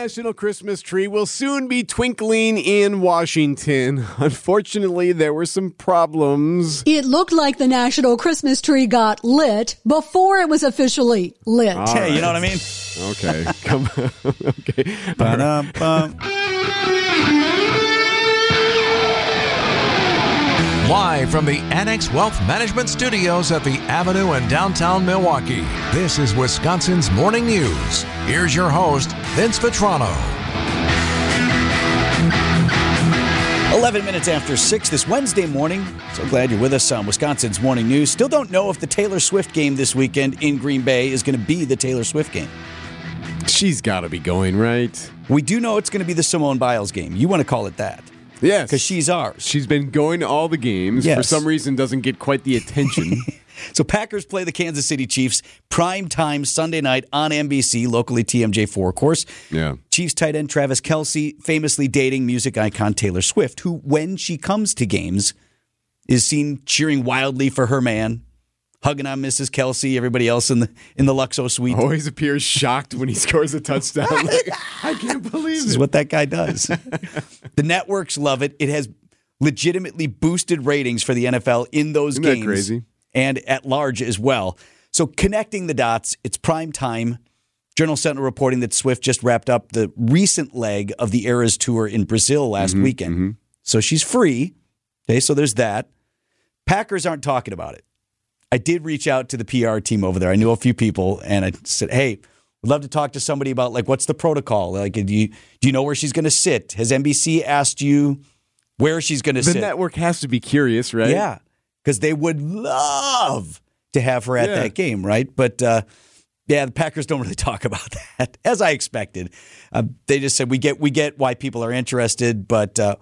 national Christmas tree will soon be twinkling in Washington. Unfortunately, there were some problems. It looked like the national Christmas tree got lit before it was officially lit. All hey, right. you know what I mean? Okay. Come on. okay. Live from the Annex Wealth Management Studios at the Avenue in downtown Milwaukee, this is Wisconsin's Morning News. Here's your host, Vince Vitrano. 11 minutes after 6 this Wednesday morning. So glad you're with us on Wisconsin's Morning News. Still don't know if the Taylor Swift game this weekend in Green Bay is going to be the Taylor Swift game. She's got to be going, right? We do know it's going to be the Simone Biles game. You want to call it that. Yes. Because she's ours. She's been going to all the games. Yes. For some reason, doesn't get quite the attention. so Packers play the Kansas City Chiefs prime time Sunday night on NBC, locally TMJ4, of course. Yeah. Chiefs tight end Travis Kelce, famously dating music icon Taylor Swift, who, when she comes to games, is seen cheering wildly for her man, hugging on Mrs. Kelce, everybody else in the in the Luxo suite. Always appears shocked when he scores a touchdown. Like, I can't believe this it. is what that guy does. the networks love it. It has legitimately boosted ratings for the NFL in those Isn't games that crazy? and at large as well. So connecting the dots, it's prime time. Journal Sentinel reporting that Swift just wrapped up the recent leg of the Eras tour in Brazil last Mm-hmm, weekend. So she's free. Okay, so there's that. Packers aren't talking about it. I did reach out to the PR team over there. I knew a few people, and I said, "Hey, would love to talk to somebody about like what's the protocol? Like, do you do you know where she's going to sit? Has NBC asked you where she's going to sit?" The network has to be curious, right? Yeah, because they would love to have her at Yeah. that game, right? But uh, yeah, the Packers don't really talk about that, as I expected. Uh, they just said we get we get why people are interested, but. Uh,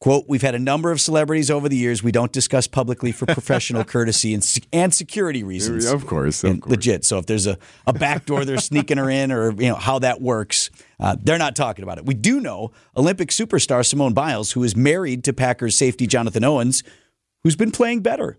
Quote, we've had a number of celebrities over the years we don't discuss publicly for professional courtesy and, and security reasons. Of course, of course. legit. So if there's a, a back door they're sneaking her in or you know how that works, uh, they're not talking about it. We do know Olympic superstar Simone Biles, who is married to Packers safety Jonathan Owens, who's been playing better.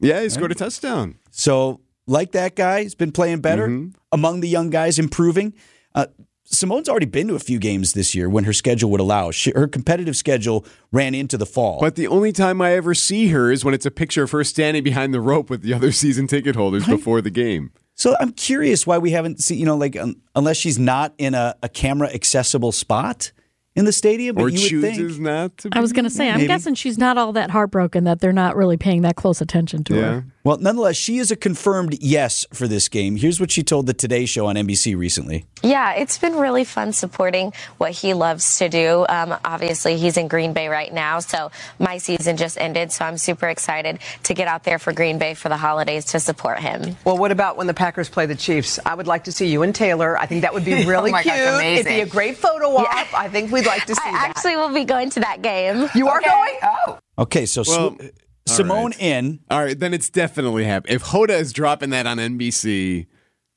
Yeah, he scored a touchdown. So like that guy, he's been playing better Mm-hmm. among the young guys, improving. Uh, Simone's already been to a few games this year when her schedule would allow. She, her competitive schedule ran into the fall. But the only time I ever see her is when it's a picture of her standing behind the rope with the other season ticket holders before the game. So I'm curious why we haven't seen, you know, like um, unless she's not in a, a camera accessible spot in the stadium. But Or you would chooses think, not to. I was going to say, I'm Maybe. guessing she's not all that heartbroken that they're not really paying that close attention to Yeah. her. well, nonetheless, she is a confirmed yes for this game. Here's what she told the Today Show on NBC recently. Yeah, it's been really fun supporting what he loves to do. Um, obviously, he's in Green Bay right now, so my season just ended, so I'm super excited to get out there for Green Bay for the holidays to support him. Well, what about when the Packers play the Chiefs? I would like to see you and Taylor. I think that would be really Oh cute. gosh. It'd be a great photo op. Yeah. I think we'd like to see I that. actually will be going to that game. you are Okay. going? Oh. Okay, so Well, Sw- Simone right. in. All right, then it's definitely happening. If Hoda is dropping that on NBC,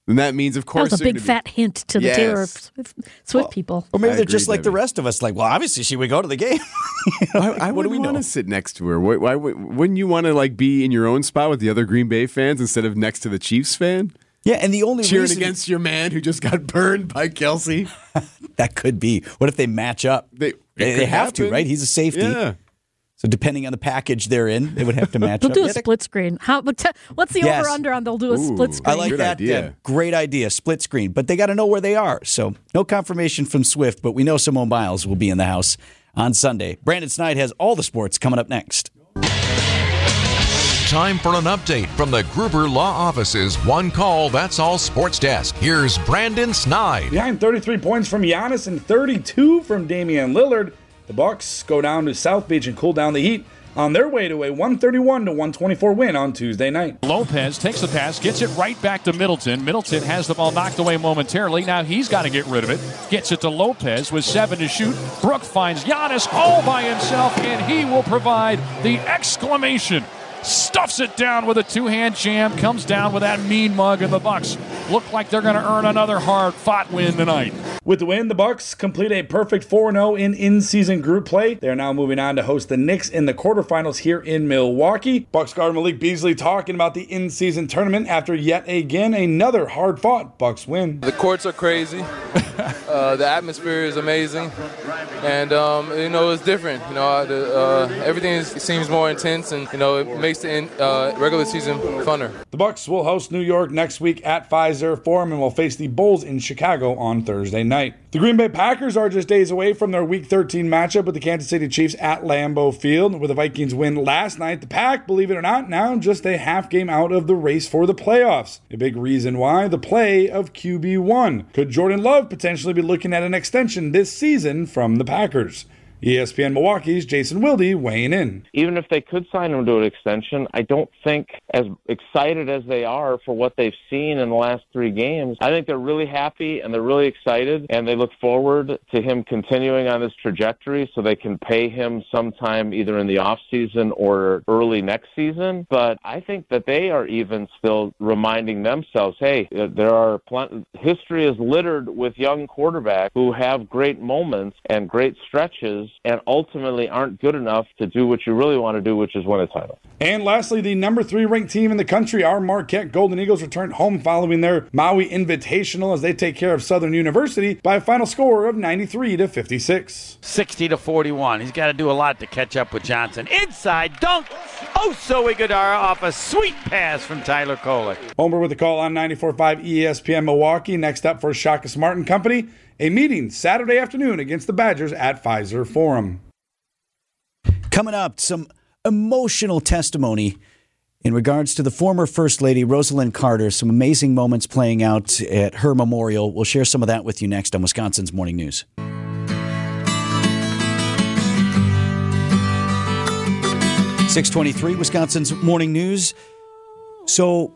then that means, of course, That course, was a big gonna be- fat hint to the Yes. Taylor Swift, Swift people. Or maybe I they're agree, just like the rest of us. Like, well, obviously she would go to the game. You know, I, like, I what do we want know? to sit next to her. Why, why wouldn't you want to like be in your own spot with the other Green Bay fans instead of next to the Chiefs fan, Yeah, and the only cheering reason against your man who just got burned by Kelce? that could be. What if they match up? They, They, they have to, right? He's a safety. Yeah. So depending on the package they're in, they would have to match up. They'll up. do a split screen. How? but te- What's the Yes. over under on? They'll do a Ooh, split I screen. I like Good that. idea. Deb. Great idea. Split screen. But they got to know where they are. So no confirmation from Swift, but we know Simone Biles will be in the house on Sunday. Brandon Snide has all the sports coming up next. Time for an update from the Gruber Law Office's One Call That's All Sports Desk. Here's Brandon Snide. Behind 33 points from Giannis and 32 from Damian Lillard, the Bucks go down to South Beach and cool down the heat on their way to a 131 to 124 win on Tuesday night. Lopez takes the pass, gets it right back to Middleton. Middleton has the ball knocked away momentarily. Now he's got to get rid of it. Gets it to Lopez with seven to shoot. Brook finds Giannis all by himself, and he will provide the exclamation stuffs it down with a two-hand jam, comes down with that mean mug, and the Bucks look like they're going to earn another hard-fought win tonight. With the win, the Bucks complete a perfect 4-0 in in-season group play. They are now moving on to host the Knicks in the quarterfinals here in Milwaukee. Bucks guard Malik Beasley talking about the in-season tournament after yet again another hard-fought Bucks win. The courts are crazy. uh, the atmosphere is amazing, and um, you know it's different. You know, the, uh, everything is, seems more intense, and you know it makes the in, uh, regular season funner. The Bucks will host New York next week at Fiserv Forum and will face the Bulls in Chicago on Thursday night. The Green Bay Packers are just days away from their Week 13 matchup with the Kansas City Chiefs at Lambeau Field. With the Vikings win last night, the Pack, believe it or not, now just a half game out of the race for the playoffs. A big reason why the play of QB1. Could Jordan Love potentially be looking at an extension this season from the Packers? ESPN Milwaukee's Jason Wilde weighing in. Even if they could sign him to an extension, I don't think as excited as they are for what they've seen in the last three games. I think they're really happy and they're really excited and they look forward to him continuing on this trajectory so they can pay him sometime either in the off season or early next season. But I think that they are even still reminding themselves, hey, there are pl- history is littered with young quarterbacks who have great moments and great stretches and ultimately aren't good enough to do what you really want to do, which is win a title. And lastly, the number three ranked team in the country, our Marquette Golden Eagles, returned home following their Maui Invitational as they take care of Southern University by a final score of 93 to 56. 60 to 41. He's got to do a lot to catch up with Johnson. Inside dunk. Oh, so Ighodaro off a sweet pass from Tyler Kolek. Homer with the call on 94.5 ESPN Milwaukee. Next up for Shaka Smart and Company a meeting Saturday afternoon against the Badgers at Fiserv Forum. Coming up, some emotional testimony in regards to the former First Lady, Rosalynn Carter. Some amazing moments playing out at her memorial. We'll share some of that with you next on Wisconsin's Morning News. Six twenty-three, Wisconsin's Morning News. So,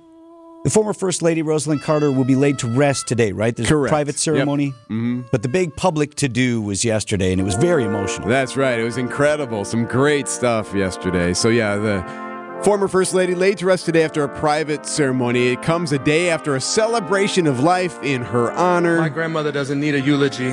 the former First Lady Rosalynn Carter will be laid to rest today, right? There's Correct. a private ceremony. Yep. Mm-hmm. But the big public to do was yesterday, and it was very emotional. That's right. It was incredible. Some great stuff yesterday. So, yeah, the former First Lady laid to rest today after a private ceremony. It comes a day after a celebration of life in her honor. My grandmother doesn't need a eulogy,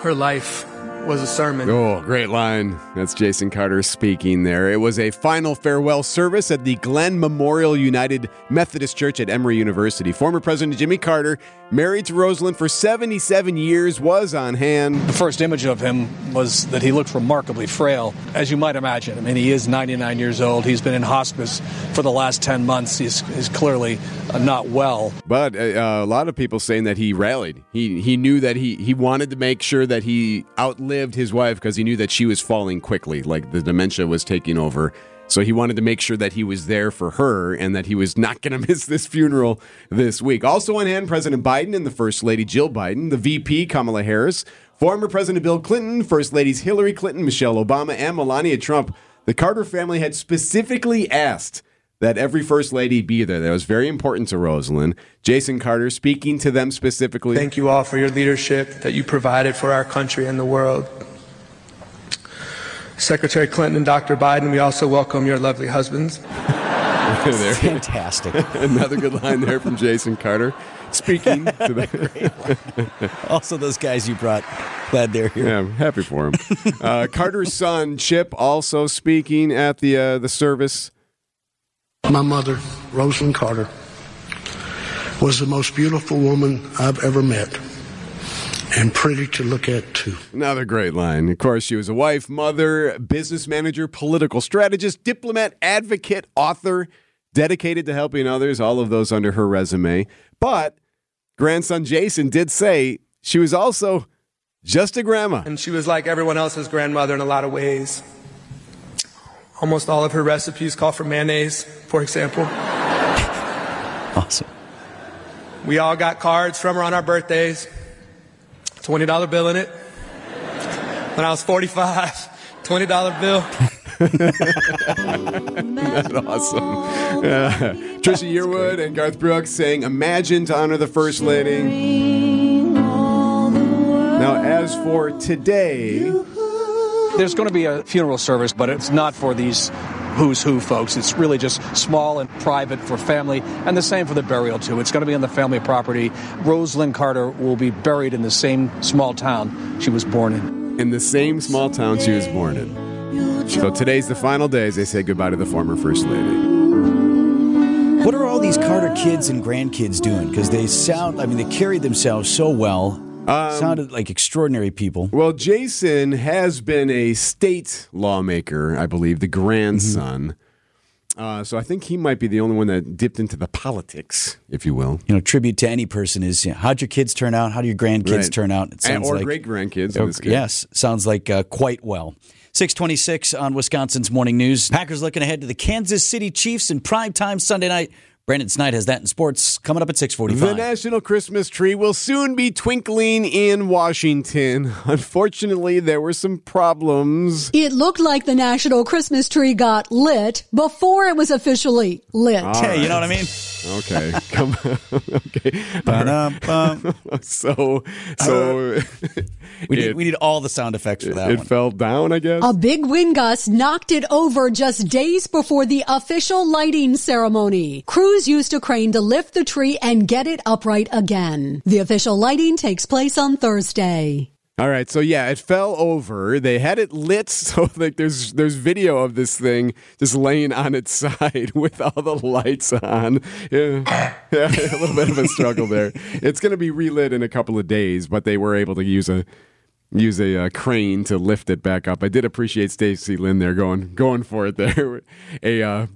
her life was a sermon. Oh, great line. That's Jason Carter speaking there. It was a final farewell service at the Glenn Memorial United Methodist Church at Emory University. Former President Jimmy Carter, married to Rosalynn for 77 years, was on hand. The first image of him was that he looked remarkably frail, as you might imagine. I mean, he is 99 years old. He's been in hospice for the last 10 months. He's, he's clearly uh, not well. But uh, a lot of people saying that he rallied. He he knew that he he wanted to make sure that he outlived his wife because he knew that she was falling quickly, like the dementia was taking over. So he wanted to make sure that he was there for her and that he was not going to miss this funeral this week. Also on hand, President Biden and the First Lady Jill Biden, the VP Kamala Harris, former President Bill Clinton, First Ladies Hillary Clinton, Michelle Obama, and Melania Trump. The Carter family had specifically asked that every First Lady be there. That was very important to Rosalynn. Jason Carter speaking to them specifically. Thank you all for your leadership that you provided for our country and the world. Secretary Clinton and Dr. Biden, we also welcome your lovely husbands. there. Fantastic. Another good line there from Jason Carter. Speaking to the also those guys you brought, glad they're here. Yeah, I'm happy for him. uh, Carter's son Chip also speaking at the uh, the service. My mother, Rosalynn Carter, was the most beautiful woman I've ever met. And pretty to look at, too. Another great line. Of course, she was a wife, mother, business manager, political strategist, diplomat, advocate, author, dedicated to helping others, all of those under her resume. But grandson Jason did say she was also just a grandma. And she was like everyone else's grandmother in a lot of ways. Almost all of her recipes call for mayonnaise, for example. Awesome. We all got cards from her on our birthdays. $20 bill in it. When I was 45, $20 bill. That's awesome. Uh, Trisha Yearwood and Garth Brooks saying Imagine to honor the First Lady. Now, as for today, There's going to be a funeral service, but it's not for these who's who, folks. It's really just small and private for family, and the same for the burial, too. It's going to be on the family property. Rosalynn Carter will be buried in the same small town she was born in. In the same small town she was born in. So today's the final day as they say goodbye to the former First Lady. What are all these Carter kids and grandkids doing? Because they sound, I mean, they carry themselves so well. Sounded like extraordinary people. Well, Jason has been a state lawmaker, I believe, the grandson. Uh, so I think he might be the only one that dipped into the politics, if you will. You know, tribute to any person is you know, how'd your kids turn out? How do your grandkids Right. turn out? It And- or like, great grandkids. Yes, sounds like uh, quite well. 626 on Wisconsin's Morning News. Packers looking ahead to the Kansas City Chiefs in prime time Sunday night. Brandon Snyder has that in sports coming up at 645. The national Christmas tree will soon be twinkling in Washington. Unfortunately, there were some problems. It looked like the national Christmas tree got lit before it was officially lit. All Hey, you know what I mean? Okay, come on. okay. so, so uh, We need, it, we need all the sound effects for that it one. fell down. I guess. A big wind gust knocked it over just days before the official lighting ceremony. Crews used a crane to lift the tree and get it upright again. The official lighting takes place on Thursday. All right, so yeah, it fell over. They had it lit, so like there's there's video of this thing just laying on its side with all the lights on. Yeah, yeah a little bit of a struggle there. It's going to be relit in a couple of days, but they were able to use a use a uh, crane to lift it back up. I did appreciate Stacy Lynn there going going for it there. a uh,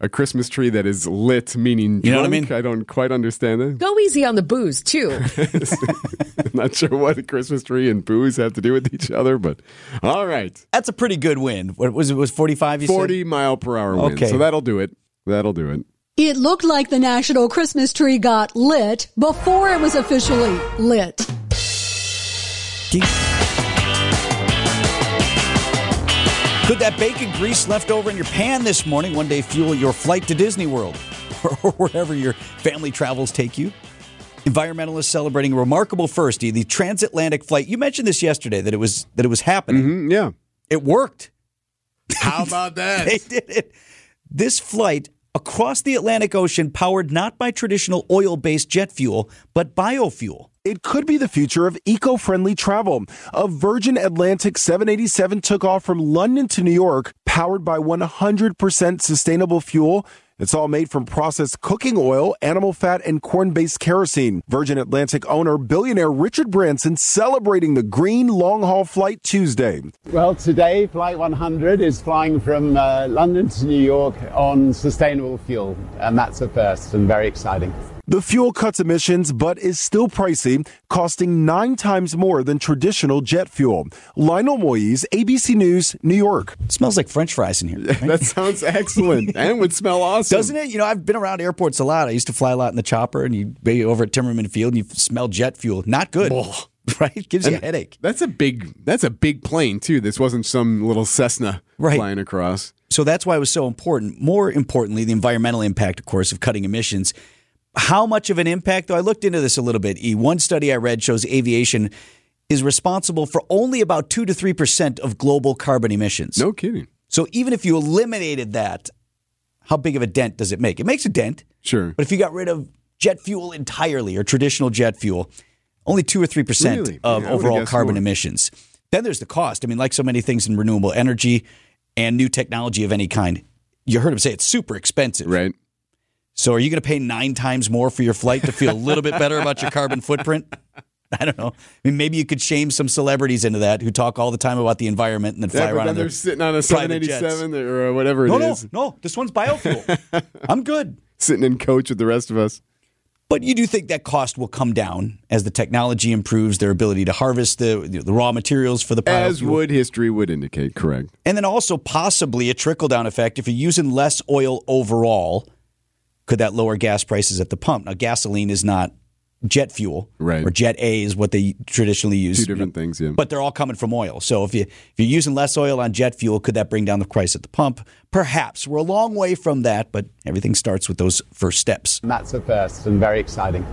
a Christmas tree that is lit, meaning You know what I drunk? mean? I don't quite understand it. Go easy on the booze, too. I'm not sure what a Christmas tree and booze have to do with each other, but all right. That's a pretty good win. What was it? Was 45 you 40 mile per hour wind. Okay. So that'll do it. That'll do it. It looked like the national Christmas tree got lit before it was officially lit. Could that bacon grease left over in your pan this morning one day fuel your flight to Disney World or wherever your family travels take you? Environmentalists celebrating a remarkable first, the transatlantic flight. You mentioned this yesterday that it was that it was happening. Mm-hmm, yeah, it worked. How about that? they did it. This flight across the Atlantic Ocean powered not by traditional oil-based jet fuel, but biofuel. It could be the future of eco friendly travel. A Virgin Atlantic 787 took off from London to New York, powered by 100% sustainable fuel. It's all made from processed cooking oil, animal fat, and corn based kerosene. Virgin Atlantic owner, billionaire Richard Branson celebrating the green long haul flight Tuesday. Well, today, Flight 100 is flying from uh, London to New York on sustainable fuel, and that's a first and very exciting. The fuel cuts emissions, but is still pricey, costing nine times more than traditional jet fuel. Lionel Moise, ABC News, New York. smells like French fries in here. that sounds excellent and would smell awesome. Doesn't it? You know, I've been around airports a lot. I used to fly a lot in the chopper, and you'd be over at Timmerman Field, and you smell jet fuel. Not good, right? Gives you a headache. That's a big that's a big plane too. This wasn't some little Cessna Right. flying across. So that's why it was so important. More importantly, the environmental impact, of course, of cutting emissions. How much of an impact, though? I looked into this a little bit. E. One study I read shows aviation is responsible for only about 2 to 3% of global carbon emissions. No kidding. So even if you eliminated that, how big of a dent does it make? It makes a dent. Sure. But if you got rid of jet fuel entirely or traditional jet fuel, only 2 or 3% Really? of Yeah, overall carbon more. emissions. Then there's the cost. I mean, like so many things in renewable energy and new technology of any kind, you heard him say it's super expensive. Right. So are you going to pay nine times more for your flight to feel a little bit better about your carbon footprint? I don't know. I mean, maybe you could shame some celebrities into that who talk all the time about the environment and then fly Yeah, around then they're sitting on a private jets. 787 or whatever No, it no, is. no. This one's biofuel. I'm good. Sitting in coach with the rest of us. But you do think that cost will come down as the technology improves, their ability to harvest the the raw materials for the As biofuel. would history would indicate, correct. And then also possibly a trickle down effect if you're using less oil overall, could that lower gas prices at the pump? Now, gasoline is not jet fuel, Right. Or jet A is what they traditionally use. Two different things, yeah. But they're all coming from oil. So if you if you're using less oil on jet fuel, could that bring down the price at the pump? Perhaps. We're a long way from that, but everything starts with those first steps. And that's a first and very exciting.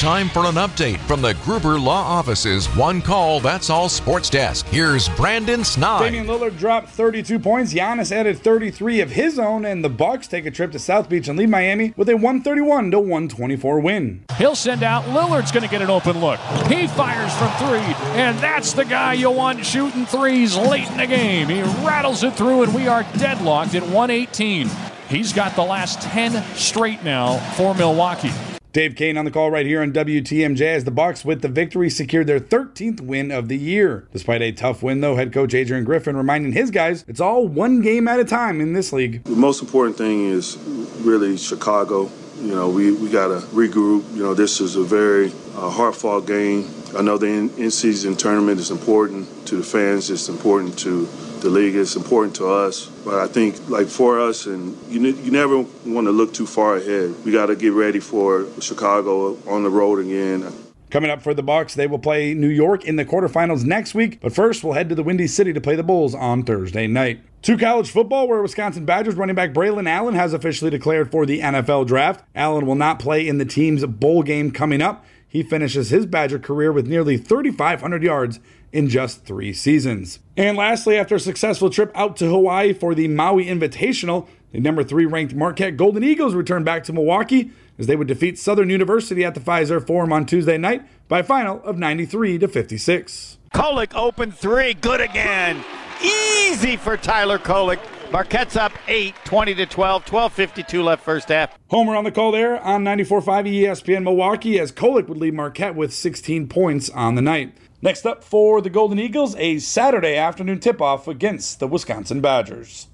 Time for an update from the Gruber Law Office's One Call That's All Sports Desk. Here's Brandon Snide. Damian Lillard dropped 32 points. Giannis added 33 of his own, and the Bucks take a trip to South Beach and leave Miami with a 131 to 124 win. He'll send out Lillard's going to get an open look. He fires from three, and that's the guy you want shooting threes late in the game. He rattles it through, and we are deadlocked at 118. He's got the last 10 straight now for Milwaukee. Dave Koehn on the call right here on WTMJ as the Bucks with the victory secured their 13th win of the year. Despite a tough win though, head coach Adrian Griffin reminding his guys it's all one game at a time in this league. The most important thing is really Chicago. You know, we, we got to regroup. You know, this is a very uh, hard fought game. I know the in, in season tournament is important to the fans, it's important to the league. It's important to us, but I think like for us, and you you never want to look too far ahead. We got to get ready for Chicago on the road again. Coming up for the Bucks, they will play New York in the quarterfinals next week. But first, we'll head to the Windy City to play the Bulls on Thursday night. To college football, where Wisconsin Badgers running back Braylon Allen has officially declared for the NFL draft. Allen will not play in the team's bowl game coming up. He finishes his Badger career with nearly 3,500 yards in just three seasons. And lastly, after a successful trip out to Hawaii for the Maui Invitational, the number three ranked Marquette Golden Eagles return back to Milwaukee as they would defeat Southern University at the Fiserv Forum on Tuesday night by a final of 93 to 56. Kolek open three, good again. Easy for Tyler Kolek. Marquette's up 8, 20 to 12, 12.52 left first half. Homer on the call there on 94.5 ESPN Milwaukee as Kolek would lead Marquette with 16 points on the night. Next up for the Golden Eagles, a Saturday afternoon tip off against the Wisconsin Badgers.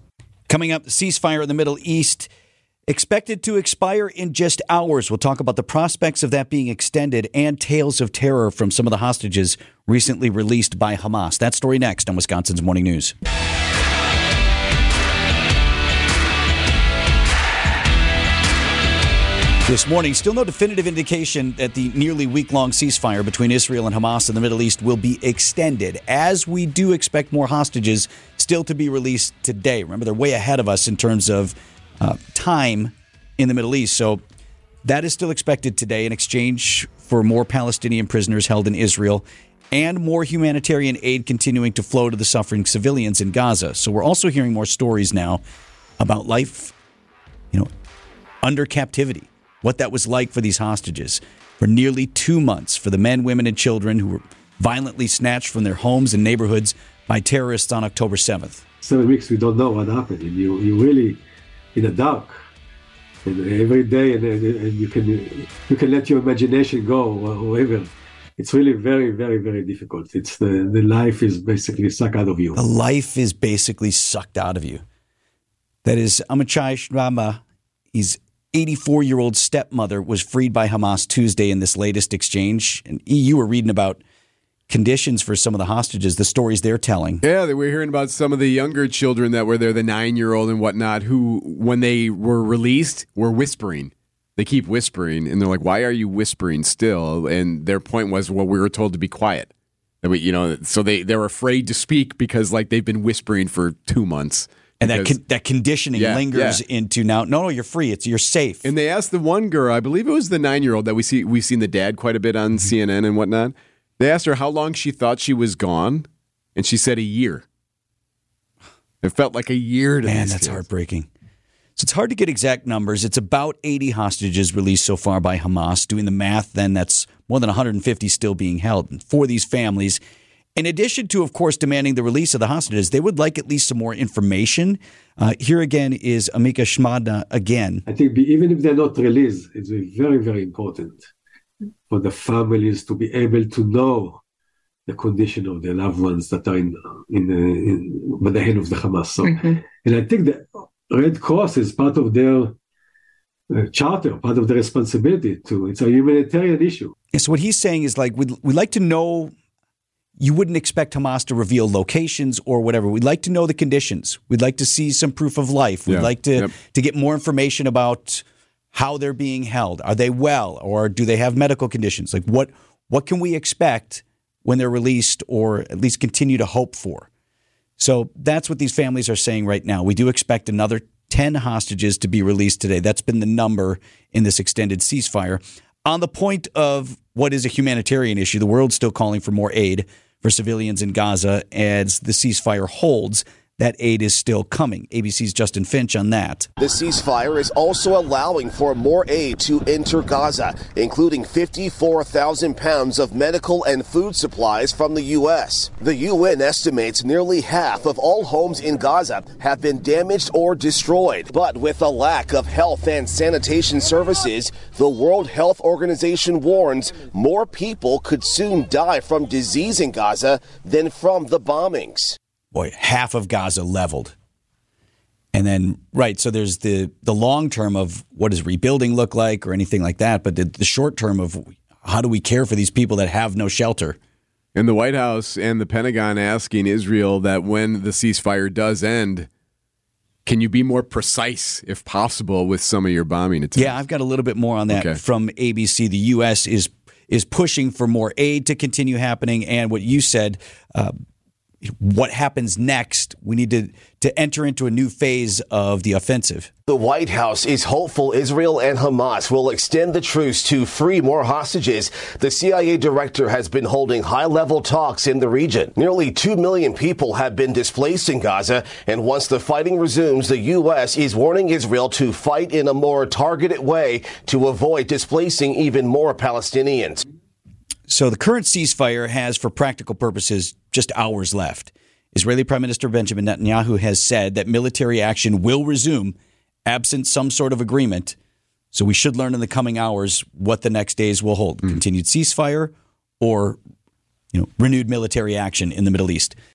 Coming up, the ceasefire in the Middle East expected to expire in just hours. We'll talk about the prospects of that being extended and tales of terror from some of the hostages recently released by Hamas. That story next on Wisconsin's Morning News. This morning, still no definitive indication that the nearly week long ceasefire between Israel and Hamas in the Middle East will be extended, as we do expect more hostages still to be released today. Remember, they're way ahead of us in terms of uh, time in the Middle East. So that is still expected today in exchange for more Palestinian prisoners held in Israel and more humanitarian aid continuing to flow to the suffering civilians in Gaza. So we're also hearing more stories now about life, you know, under captivity what that was like for these hostages for nearly two months for the men, women, and children who were violently snatched from their homes and neighborhoods by terrorists on October 7th. Seven weeks, we don't know what happened. You, you really in the dark. And every day, and, and you can you can let your imagination go, however. It's really very, very, very difficult. It's the, the life is basically sucked out of you. The life is basically sucked out of you. That is Amichai Shrama. He's 84 year old stepmother was freed by Hamas Tuesday in this latest exchange. And you were reading about conditions for some of the hostages, the stories they're telling. Yeah, they were hearing about some of the younger children that were there, the nine year old and whatnot, who, when they were released, were whispering. They keep whispering, and they're like, "Why are you whispering still?" And their point was, "Well, we were told to be quiet." That we, you know, so they they're afraid to speak because like they've been whispering for two months. And that con- that conditioning Yeah, lingers yeah. into now. No, no, you're free. It's you're safe. And they asked the one girl, I believe it was the nine year old that we see we've seen the dad quite a bit on Mm-hmm. CNN and whatnot. They asked her how long she thought she was gone, and she said a year. It felt like a year to Man, that's kids. heartbreaking. So it's hard to get exact numbers. It's about 80 hostages released so far by Hamas. Doing the math, then that's more than 150 still being held. For these families, in addition to, of course, demanding the release of the hostages, they would like at least some more information. Uh, here again is Amika Shmada again. I think even if they're not released, it's very, very important for the families to be able to know the condition of their loved ones that are in in, in by the hand of the Hamas. So, and I think the Red Cross is part of their uh, charter, part of the responsibility to. It's a humanitarian issue. And so what he's saying is like we'd, we'd like to know. You wouldn't expect Hamas to reveal locations or whatever. We'd like to know the conditions. We'd like to see some proof of life. We'd Yeah. like to Yep. to get more information about how they're being held. Are they well, or do they have medical conditions? Like what what can we expect when they're released, or at least continue to hope for? So that's what these families are saying right now. We do expect another 10 hostages to be released today. That's been the number in this extended ceasefire. on the point of what is a humanitarian issue, the world's still calling for more aid for civilians in Gaza as the ceasefire holds. That aid is still coming. ABC's Justin Finch on that. The ceasefire is also allowing for more aid to enter Gaza, including 54,000 pounds of medical and food supplies from the U.S. The UN estimates nearly half of all homes in Gaza have been damaged or destroyed. But with a lack of health and sanitation services, the World Health Organization warns more people could soon die from disease in Gaza than from the bombings boy, half of Gaza leveled. And then, right, so there's the the long term of what does rebuilding look like or anything like that, but the, the short term of how do we care for these people that have no shelter? And the White House and the Pentagon asking Israel that when the ceasefire does end, can you be more precise, if possible, with some of your bombing attacks? Yeah, I've got a little bit more on that okay. from ABC. The U.S. is is pushing for more aid to continue happening, and what you said. Uh, what happens next. We need to, to enter into a new phase of the offensive. The White House is hopeful Israel and Hamas will extend the truce to free more hostages. The CIA director has been holding high level talks in the region. Nearly 2 million people have been displaced in Gaza, and once the fighting resumes, the U.S. is warning Israel to fight in a more targeted way to avoid displacing even more Palestinians. So the current ceasefire has, for practical purposes, just hours left. Israeli Prime Minister Benjamin Netanyahu has said that military action will resume absent some sort of agreement. So we should learn in the coming hours what the next days will hold: mm. continued ceasefire or, you know, renewed military action in the Middle East.